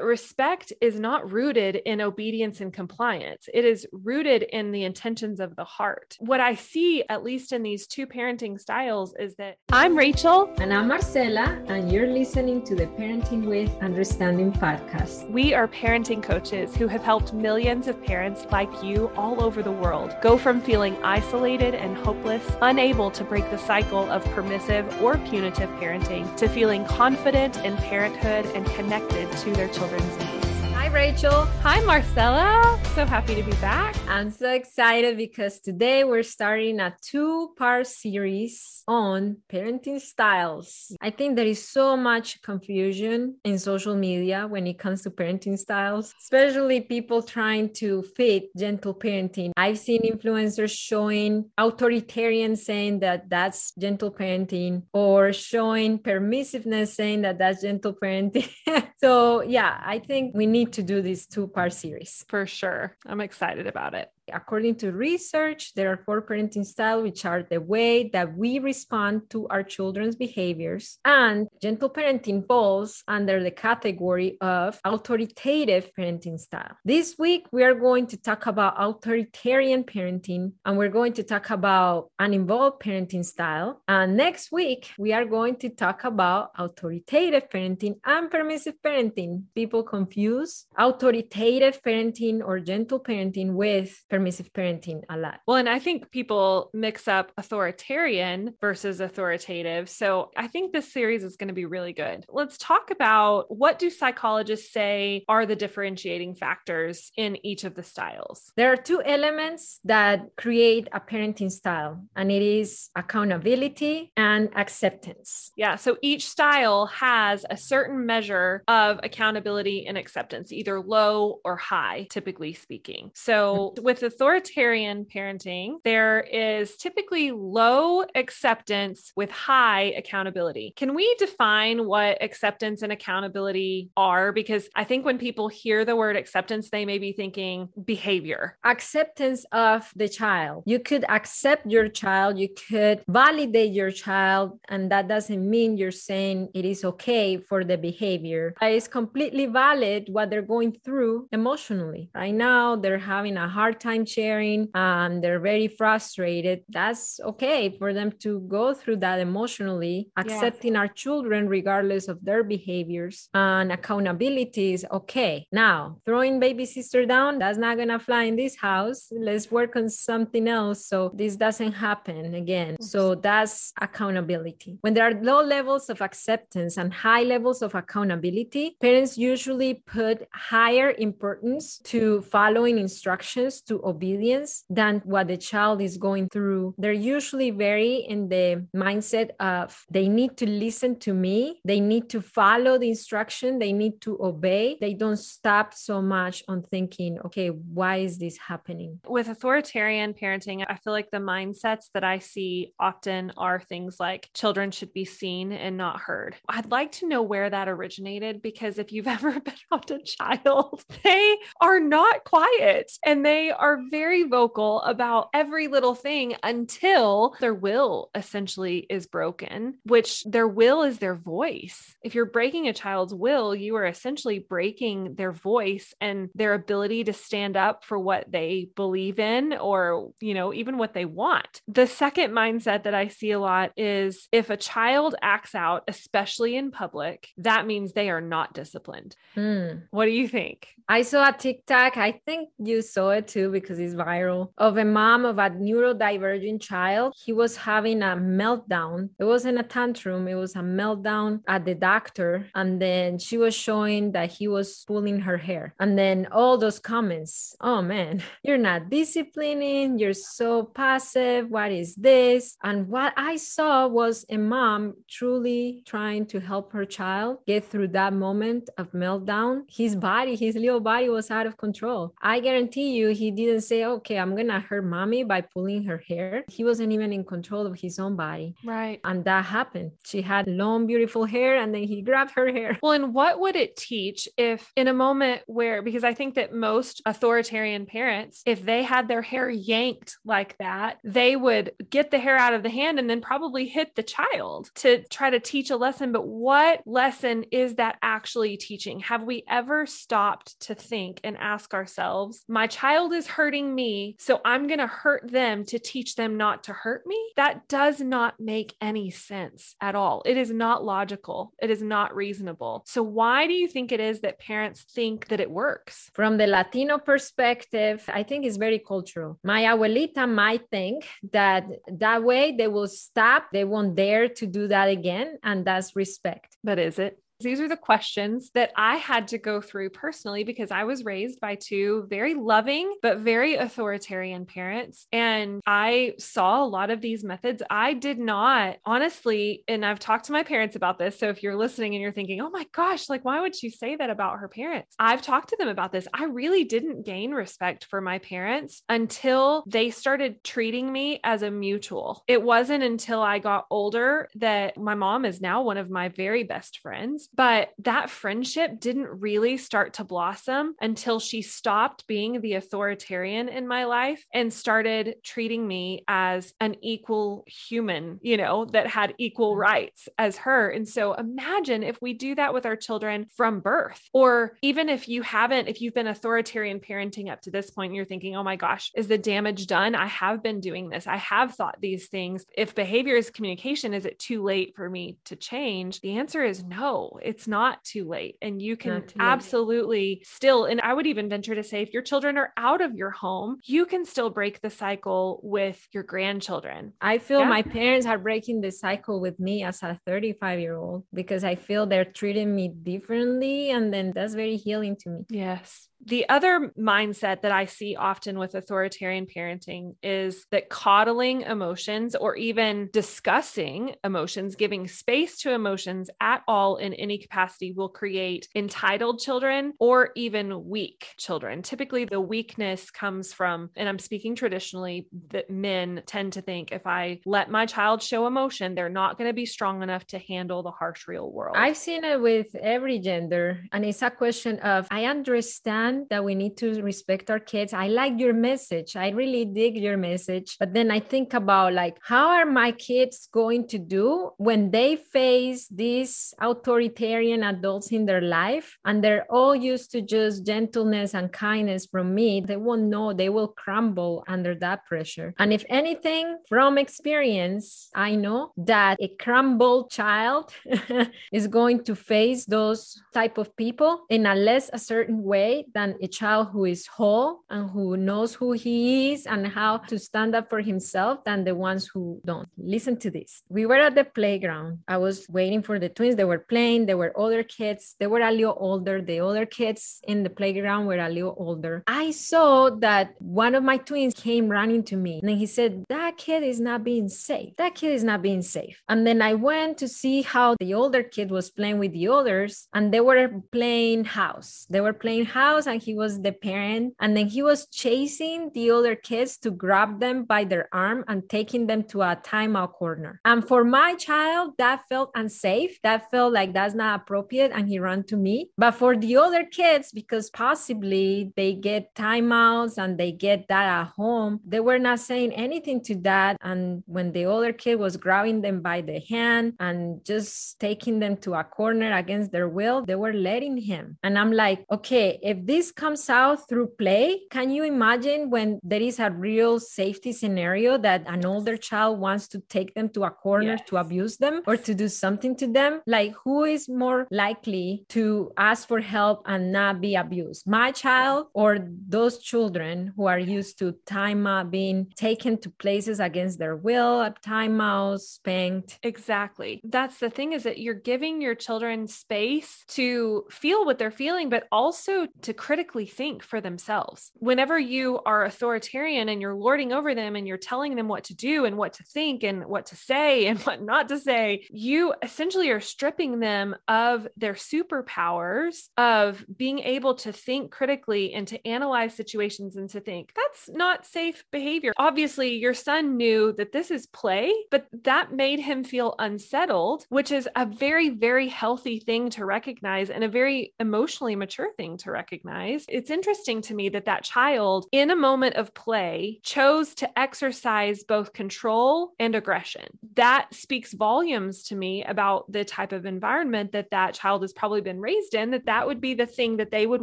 Respect is not rooted in obedience and compliance, it is rooted in the intentions of the heart. What I see, at least in these two parenting styles, is that I'm Rachel. And I'm Marcela, and you're listening to the Parenting with Understanding podcast. We are parenting coaches who have helped millions of parents like you all over the world go from feeling isolated and hopeless, unable to break the cycle of permissive or punitive parenting, to feeling confident in parenthood and connected to their children's needs. Hi, Rachel. Hi, Marcela. So happy to be back. I'm so excited because today we're starting a two part series on parenting styles. I think there is so much confusion in social media when it comes to parenting styles, especially people trying to fit gentle parenting. I've seen influencers showing authoritarian saying that that's gentle parenting or showing permissiveness saying that that's gentle parenting. so, yeah, I think we need to do this two part series. For sure. I'm excited about it. According to research, there are four parenting styles, which are the way that we respond to our children's behaviors. And gentle parenting falls under the category of authoritative parenting style. This week, we are going to talk about authoritarian parenting, and we're going to talk about uninvolved parenting style. And next week, we are going to talk about authoritative parenting and permissive parenting. People confuse authoritative parenting or gentle parenting with permissive parenting a lot. Well, and I think people mix up authoritarian versus authoritative. So I think this series is going to be really good. Let's talk about what do psychologists say are the differentiating factors in each of the styles? There are two elements that create a parenting style, and it is accountability and acceptance. Yeah, so each style has a certain measure of accountability and acceptance, either low or high, typically speaking. So hmm. with authoritarian parenting, there is typically low acceptance with high accountability. Can we define what acceptance and accountability are? Because I think when people hear the word acceptance, they may be thinking behavior. Acceptance of the child. You could accept your child, you could validate your child, and that doesn't mean you're saying it is okay for the behavior. It's completely valid what they're going through emotionally. Right now, they're having a hard time sharing and they're very frustrated. That's okay for them to go through that emotionally, accepting yes. our children regardless of their behaviors and accountability is okay. Now, throwing baby sister down, that's not going to fly in this house. Let's work on something else so this doesn't happen again. So that's accountability. When there are low levels of acceptance and high levels of accountability, parents usually put higher importance to following instructions to obedience than what the child is going through. They're usually very in the mindset of they need to listen to me, they need to follow the instruction, they need to obey. They don't stop so much on thinking, okay, why is this happening? With authoritarian parenting, I feel like the mindsets that I see often are things like children should be seen and not heard. I'd like to know where that originated because if you've ever been around a child, they are not quiet and they are very vocal about every little thing until their will essentially is broken, which their will is their voice. If you're breaking a child's will, you are essentially breaking their voice and their ability to stand up for what they believe in or, you know, even what they want. The second mindset that I see a lot is if a child acts out, especially in public, that means they are not disciplined. Mm. What do you think? I saw a TikTok. I think you saw it too because it's viral of a mom of a neurodivergent child. He was having a meltdown. It wasn't a tantrum, it was a meltdown at the doctor. And then she was showing that he was pulling her hair. And then all those comments oh man, you're not disciplining, you're so passive. What is this? And what I saw was a mom truly trying to help her child get through that moment of meltdown. His body, his little body was out of control. I guarantee you, he did didn't say, okay, I'm going to hurt mommy by pulling her hair. He wasn't even in control of his own body. Right. And that happened. She had long, beautiful hair, and then he grabbed her hair. Well, and what would it teach if, in a moment where, because I think that most authoritarian parents, if they had their hair yanked like that, they would get the hair out of the hand and then probably hit the child to try to teach a lesson. But what lesson is that actually teaching? Have we ever stopped to think and ask ourselves, my child is hurting me, so I'm going to hurt them to teach them not to hurt me? That does not make any sense at all. It is not logical. It is not reasonable. So, why do you think it is that parents think that it works? From the Latino perspective, I think it's very cultural. My abuelita might think that that way they will stop, they won't dare to do that again. And that's respect. But is it? These are the questions that I had to go through personally because I was raised by two very loving but very authoritarian parents. And I saw a lot of these methods. I did not, honestly, and I've talked to my parents about this. So if you're listening and you're thinking, oh my gosh, like, why would she say that about her parents? I've talked to them about this. I really didn't gain respect for my parents until they started treating me as a mutual. It wasn't until I got older that my mom is now one of my very best friends but that friendship didn't really start to blossom until she stopped being the authoritarian in my life and started treating me as an equal human, you know, that had equal mm-hmm. rights as her. And so imagine if we do that with our children from birth, or even if you haven't, if you've been authoritarian parenting up to this point, you're thinking, oh my gosh, is the damage done? I have been doing this. I have thought these things. If behavior is communication, is it too late for me to change? The answer is no it's not too late. And you can absolutely still, and I would even venture to say, if your children are out of your home, you can still break the cycle with your grandchildren. I feel yeah. my parents are breaking the cycle with me as a 35 year old because I feel they're treating me differently. And then that's very healing to me. Yes. The other mindset that I see often with authoritarian parenting is that coddling emotions or even discussing emotions, giving space to emotions at all in any capacity will create entitled children or even weak children. Typically, the weakness comes from, and I'm speaking traditionally, that men tend to think if I let my child show emotion, they're not going to be strong enough to handle the harsh real world. I've seen it with every gender, and it's a question of I understand that we need to respect our kids. I like your message. I really dig your message. But then I think about like, how are my kids going to do when they face these authoritarian adults in their life and they're all used to just gentleness and kindness from me? They won't know, they will crumble under that pressure. And if anything, from experience, I know that a crumbled child is going to face those type of people in a less a certain way than a child who is whole and who knows who he is and how to stand up for himself than the ones who don't. Listen to this. We were at the playground. I was waiting for the twins. They were playing. There were other kids. They were a little older. The other kids in the playground were a little older. I saw that one of my twins came running to me and he said, That kid is not being safe. That kid is not being safe. And then I went to see how the older kid was playing with the others and they were playing house. They were playing house he was the parent. And then he was chasing the other kids to grab them by their arm and taking them to a timeout corner. And for my child, that felt unsafe. That felt like that's not appropriate. And he ran to me. But for the other kids, because possibly they get timeouts and they get that at home, they were not saying anything to that. And when the other kid was grabbing them by the hand and just taking them to a corner against their will, they were letting him. And I'm like, okay, if this comes out through play. Can you imagine when there is a real safety scenario that an older child wants to take them to a corner yes. to abuse them or to do something to them? Like, who is more likely to ask for help and not be abused? My child or those children who are used to time out being taken to places against their will, timeouts, spanked? Exactly. That's the thing is that you're giving your children space to feel what they're feeling, but also to critically think for themselves. Whenever you are authoritarian and you're lording over them and you're telling them what to do and what to think and what to say and what not to say, you essentially are stripping them of their superpowers of being able to think critically and to analyze situations and to think that's not safe behavior. Obviously, your son knew that this is play, but that made him feel unsettled, which is a very, very healthy thing to recognize and a very emotionally mature thing to recognize. It's interesting to me that that child, in a moment of play, chose to exercise both control and aggression. That speaks volumes to me about the type of environment that that child has probably been raised in, that that would be the thing that they would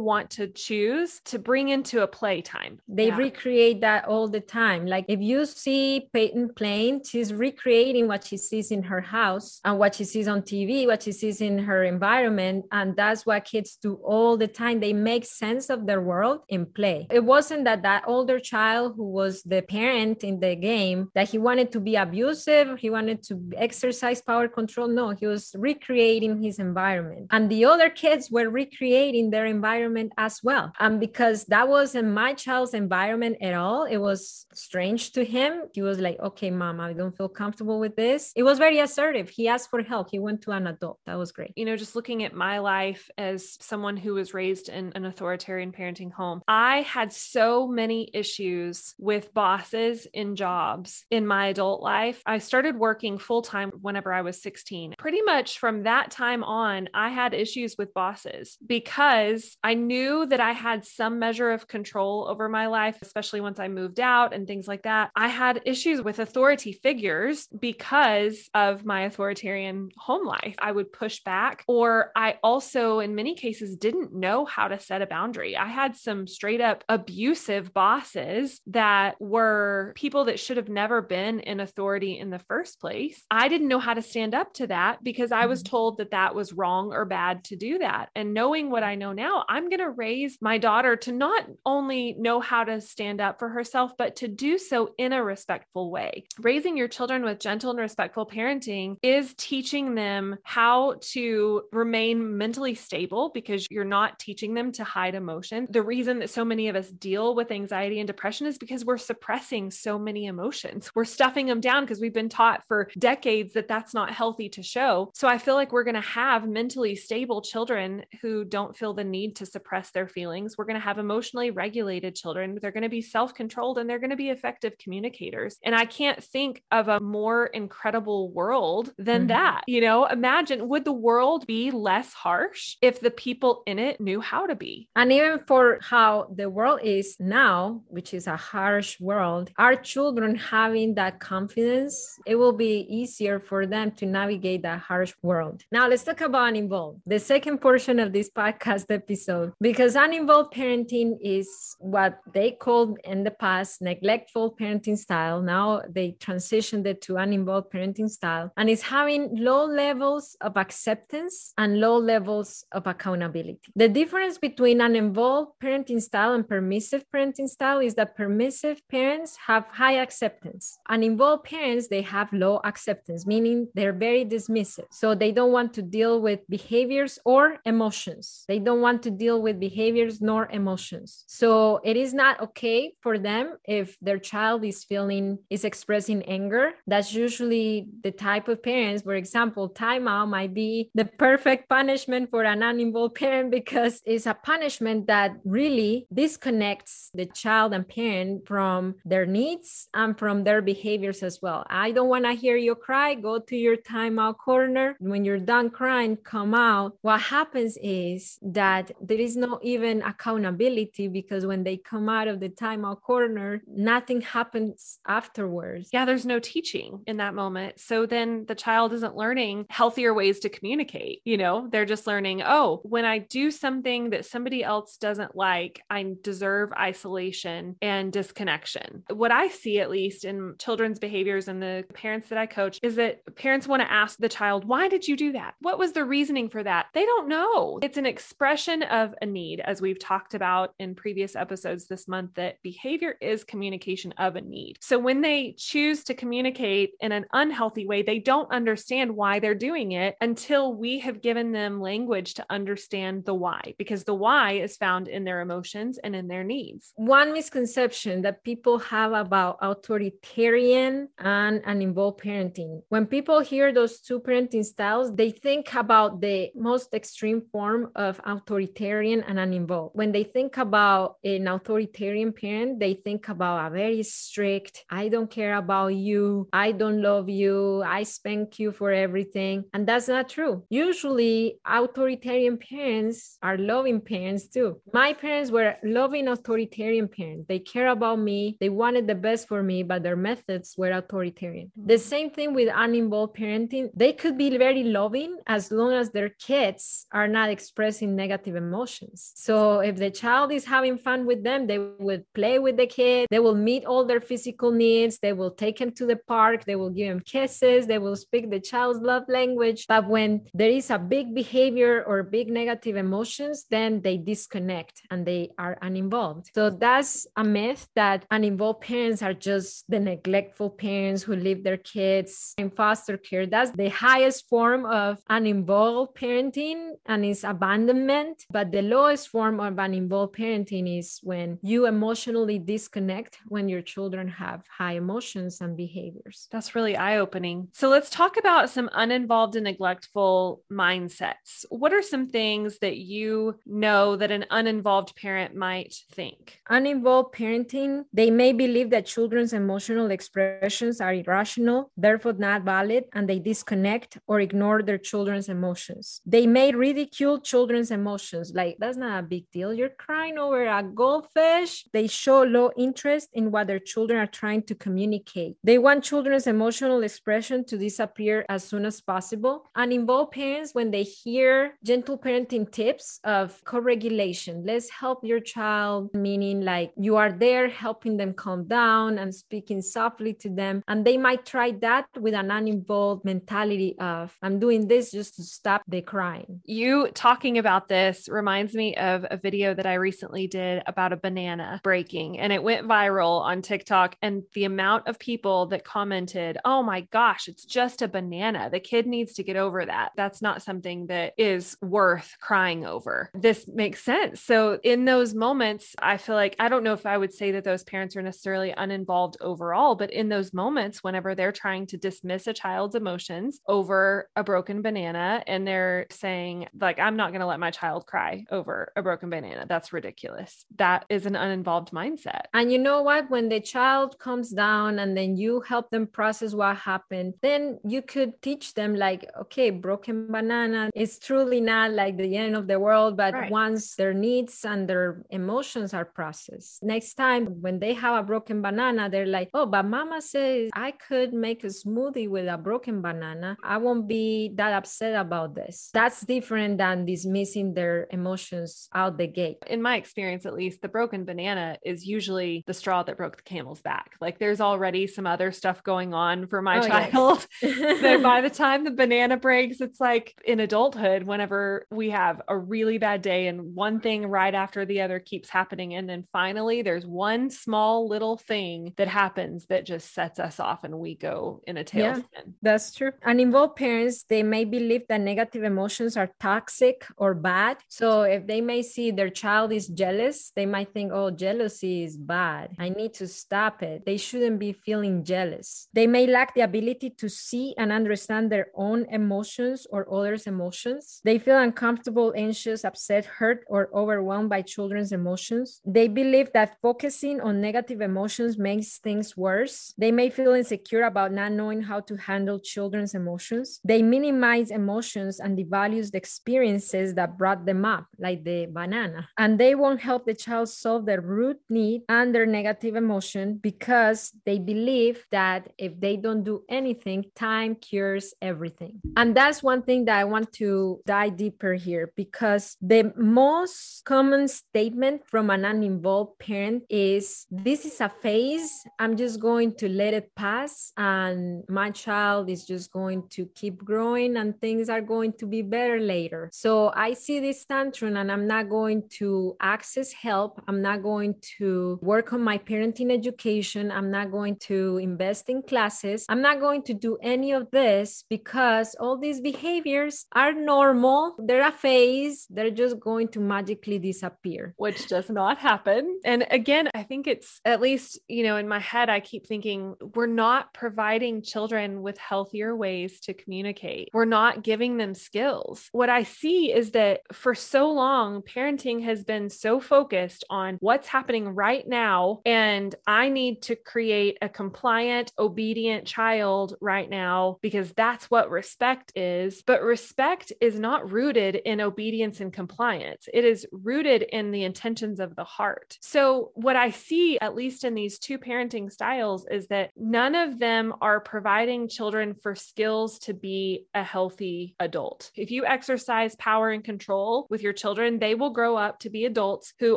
want to choose to bring into a playtime. They yeah. recreate that all the time. Like if you see Peyton playing, she's recreating what she sees in her house and what she sees on TV, what she sees in her environment. And that's what kids do all the time. They make sense of their world in play. It wasn't that that older child who was the parent in the game that he wanted to be abusive, he wanted to exercise power control. No, he was recreating his environment. And the other kids were recreating their environment as well. And because that wasn't my child's environment at all, it was strange to him. He was like, okay, mom, I don't feel comfortable with this. It was very assertive. He asked for help. He went to an adult. That was great. You know, just looking at my life as someone who was raised in an authoritarian parenting home, I had so many issues with bosses in jobs in my adult life. I started working full time whenever I was 16. Pretty much from that time on, I had issues with bosses because I knew that I had some measure of control over my life, especially once I moved out and things like that. I had issues with authority figures because of my authoritarian home life. I would push back, or I also, in many cases, didn't know how to set a boundary. I had some straight up abusive bosses that were people that should have never been in authority in the first place. I didn't know how to stand up to that because I was mm-hmm. told that that was wrong or bad to do that. And knowing what I know now, I'm going to raise my daughter to not only know how to stand up for herself, but to do so in a respectful way. Raising your children with gentle and respectful parenting is teaching them how to remain mentally stable because you're not teaching them to hide emotion. The reason that so many of us deal with anxiety and depression is because we're suppressing so many emotions. We're stuffing them down because we've been taught for decades that that's not healthy to show. So I feel like we're going to have mentally stable children who don't feel the need to suppress their feelings. We're going to have emotionally regulated children. They're going to be self controlled and they're going to be effective communicators. And I can't think of a more incredible world than mm-hmm. that. You know, imagine would the world be less harsh if the people in it knew how to be? And even for how the world is now, which is a harsh world, our children having that confidence, it will be easier for them to navigate that harsh world. Now, let's talk about uninvolved, the second portion of this podcast episode, because uninvolved parenting is what they called in the past neglectful parenting style. Now they transitioned it to uninvolved parenting style, and it's having low levels of acceptance and low levels of accountability. The difference between an involved parenting style and permissive parenting style is that permissive parents have high acceptance, and involved parents they have low acceptance, meaning they're very dismissive. So they don't want to deal with behaviors or emotions. They don't want to deal with behaviors nor emotions. So it is not okay for them if their child is feeling, is expressing anger. That's usually the type of parents, for example, timeout might be the perfect punishment for an uninvolved parent because it's a punishment that really disconnects the child and parent from their needs and from their behaviors as well. I don't want to hear you cry. Go to your timeout corner. When you're done crying, come out. What happens is that there is no even accountability because when they come out of the timeout corner, nothing happens afterwards. Yeah, there's no teaching in that moment. So then the child isn't learning healthier ways to communicate. You know, they're just learning, oh, when I do something that somebody else doesn't like, I deserve isolation and disconnection. What I see, at least in children's behaviors and the parents that I coach, is that parents want to ask the child, why did you do that? What was the reasoning for that? They don't know. It's an expression of a need, as we've talked about in previous episodes this month, that behavior is communication of a need. So when they choose to communicate in an unhealthy way, they don't understand why they're doing it until we have given them language to understand the why, because the why is found in their emotions and in their needs. One misconception that people have about authoritarian and uninvolved parenting. When people hear those two parenting styles, they think about the most extreme form of authoritarian and uninvolved. When they think about an authoritarian parent, they think about a very strict, I don't care about you, I don't love you, I spank you for everything. And that's not true. Usually, authoritarian parents are loving parents too. My parents were loving authoritarian parents. They care about me, they wanted the best for me, but their methods were authoritarian. The mm-hmm. same thing with uninvolved parenting. They could be very loving as long as their kids are not expressing negative emotions. So if the child is having fun with them, they will play with the kid, they will meet all their physical needs, they will take him to the park, they will give him kisses, they will speak the child's love language. But when there is a big behavior or big negative emotions, then they disconnect and they are uninvolved. So that's a myth that uninvolved parents are just the neglectful parents who leave their kids in foster care. That's the highest form of uninvolved parenting and is abandonment. But the lowest form of uninvolved parenting is when you emotionally disconnect when your children have high emotions and behaviors. That's really eye opening. So let's talk about some uninvolved and neglectful mindsets. What are some things that you know that an uninvolved parent might think? Uninvolved parenting, they may believe that children's emotional expressions are irrational, therefore not valid, and they disconnect or ignore their children's emotions. They may ridicule children's emotions, like, that's not a big deal. You're crying over a goldfish. They show low interest in what their children are trying to communicate. They want children's emotional expression to disappear as soon as possible. Uninvolved parents, when they hear gentle parenting tips of co regulation, let's help your child, meaning like you are there helping them calm down and speaking softly to them. And they might try that with an uninvolved mentality of, I'm doing this just to stop the crying. You talking about this reminds me of a video that I recently did about a banana breaking, and it went viral on TikTok. And the amount of people that commented, Oh my gosh, it's just a banana. The kid needs to get over that. That's not something that is worth crying over. This makes sense. So, in those moments, I feel like I don't know if I would say that those parents are necessarily uninvolved overall, but in those moments, whenever they're trying to dismiss a child's emotions over a broken banana and they're saying, like, I'm not going to let my child cry over a broken banana, that's ridiculous. That is an uninvolved mindset. And you know what? When the child comes down and then you help them process what happened, then you could teach them, like, okay, broken banana is truly not like the end of the world, but right. once their needs and their emotions are processed, next time when they have a broken banana, they're like, oh, but mama says I could make a smoothie with a broken banana. I won't be that upset about this. That's different than dismissing their emotions out the gate. In my experience, at least, the broken banana is usually the straw that broke the camel's back. Like there's already some other stuff going on for my oh, child. Yes. by the time the banana breaks, it's like in adulthood, whenever we have a really bad day and one thing right after the other keeps happening. And then finally, there's one small little thing that happens that just sets us off and we go in a tailspin. Yeah, that's true. And involved parents, they may believe that negative emotions are toxic or bad. So if they may see their child is jealous, they might think, oh, jealousy is bad. I need to stop it. They shouldn't be feeling jealous. They may lack the ability to see and understand their own emotions or others' emotions. They feel uncomfortable, anxious, upset, hurt, or overwhelmed by children's emotions. They believe that focusing on negative emotions makes things worse. They may feel insecure about not knowing how to handle children's emotions. They minimize emotions and devalues the experiences that brought them up, like the banana. And they won't help the child solve their root need and their negative emotion because they believe that if they don't do anything, time cures everything. And that's one thing that I want to dive deeper here because the most common statement from an uninvolved parent is this is a phase. I'm just going to let it pass, and my child is just going to keep growing, and things are going to be better later. So I see this tantrum, and I'm not going to access help. I'm not going to work on my parenting education. I'm not going to invest in classes. I'm not going to do any of this because all these behaviors are normal. They're a phase. They're just going to magically disappear. Which does not happen. And again, I think it's at least, you know, in my head, I keep thinking we're not providing children with healthier ways to communicate. We're not giving them skills. What I see is that for so long, parenting has been so focused on what's happening right now. And I need to create a compliant, obedient child right now because that's what respect is. But respect is not rooted in obedience and compliance, it is rooted in the intentions of the heart. So, what I see, at least in these two parenting styles, is that none of them are providing children for skills to be a healthy adult. If you exercise power and control with your children, they will grow up to be adults who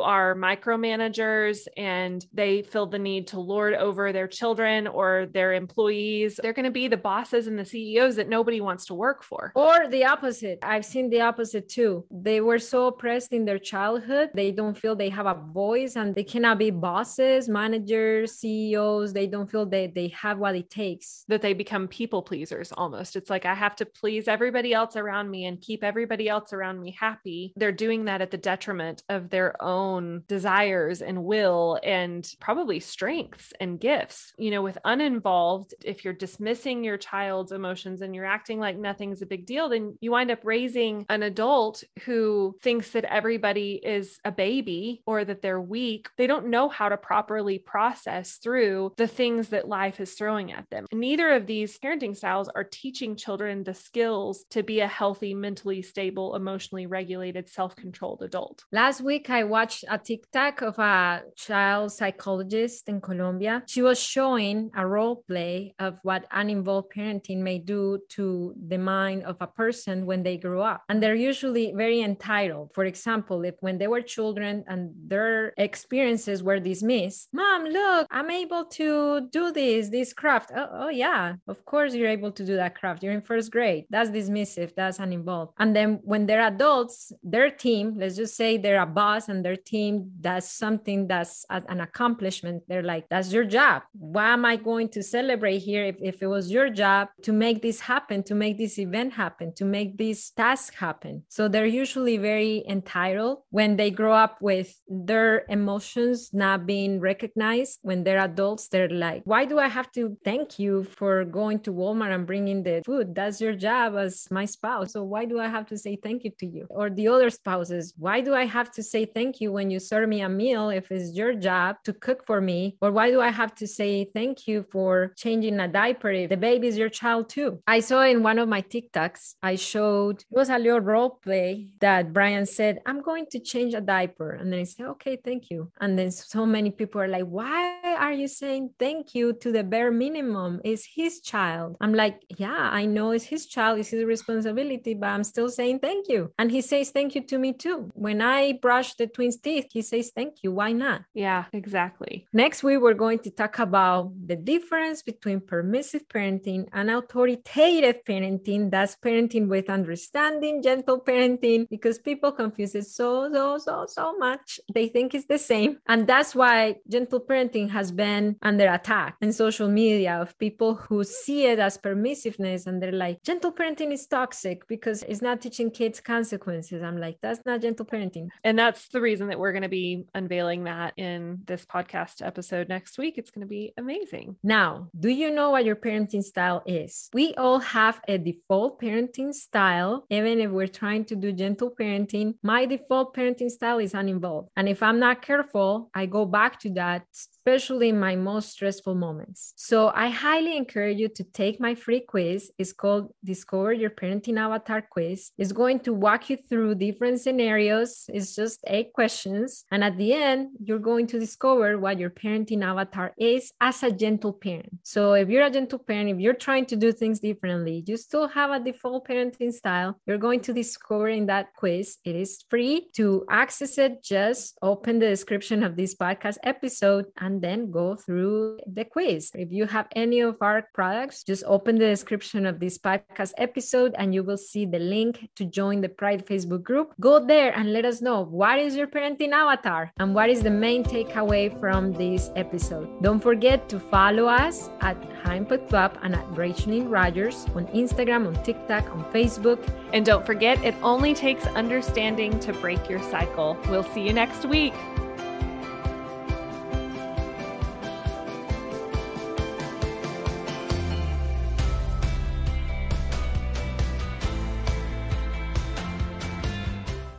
are micromanagers and they feel the need to lord over their children or their employees. They're going to be the bosses and the CEOs that nobody wants to work for. Or the opposite. I've seen the opposite too. They were so oppressed in their childhood, they don't feel they have a voice and they cannot be bosses, managers, CEOs. They don't feel that they have what it takes. That they become people pleasers almost. It's like I have to please everybody else around me and keep everybody else around me happy. They're doing that at the detriment of their own desires and will and probably strengths and gifts. You know, with uninvolved, if you're dismissing your child's emotions and you're acting like nothing's a big deal, then you wind up raising an adult who thinks that everybody is a baby or that they're weak. They don't know how to properly process through the things that life is throwing at them. neither of these parenting styles are teaching children the skills to be a healthy, mentally stable, emotionally regulated, self controlled adult. Last week, I watched a TikTok of a child psychologist in Colombia. She was showing a role play of what uninvolved parenting may do to the mind of a person when they grow up. And they're usually very entitled. For example, if when they were children and their experiences were dismissed, Mom, look, I'm able to do this, this craft. Oh, oh yeah, of course you're able to do that craft. You're in first grade. That's dismissive. That's uninvolved. And then when they're adults, their team, let's just say they're a boss and their team does something that's an accomplishment. They're like, that's your job. Why am I going to celebrate here if, if it was your job to make this happen, to make this event happen, to make this task happen? So they're usually very entitled when they grow up with their emotions not being recognized. When they're adults, they're like, why do I have to thank you for going to Walmart and bringing the food? That's your job as my spouse. So why do I have to say thank you to you? Or the other spouses, why do I have to say thank you when you serve me a meal if it's your job to cook for me? Or why do I have to say thank you for changing a diaper if the baby is your child too? I saw in one of my TikToks, I showed it was a little role play that Brian said, I'm going to change a diaper. And then I said, okay, thank you. And then so many people are like, why are you saying thank you to the bare minimum? Is his child. I'm like, yeah, I know it's his child, it's his responsibility, but I'm still saying thank you. And he says thank you to me too. When I brush the twins' teeth, he says thank you. Why not? Yeah, exactly. Next we were going to talk about the difference between permissive parenting and authoritative parenting. That's parenting with understanding, gentle parenting, because people confuse it so, so, so, so much. They think it's the same. And that's why gentle parenting has been under attack in social media of people who see it as permissiveness and they're like, gentle parenting is toxic because it's not teaching kids consequences. I'm like, that's not gentle parenting. And that's the reason that we're going to be unveiling that in this podcast episode next week. It's going to be amazing. Now, do you know what your parenting style is? We all have a default parenting style, even if we're trying to do gentle parenting. My default parenting style is uninvolved. And if I'm not careful, I go back to that especially in my most stressful moments. So I highly encourage you to take my free quiz. It's called Discover Your Parenting Avatar Quiz. It's going to walk you through different scenarios. It's just eight questions. And at the end, you're going to discover what your parenting avatar is as a gentle parent. So if you're a gentle parent, if you're trying to do things differently, you still have a default parenting style, you're going to discover in that quiz. It is free to access it. Just open the description of this podcast episode and then go through the quiz. If you have any of our products, just open the description of this podcast episode and you will see the link to join the Pride Facebook group. Go there and let us know what is your parenting avatar and what is the main takeaway from this episode. Don't forget to follow us at High Impact Club and at Rachel Rogers on Instagram, on TikTok, on Facebook. And don't forget, it only takes understanding to break your cycle. We'll see you next week.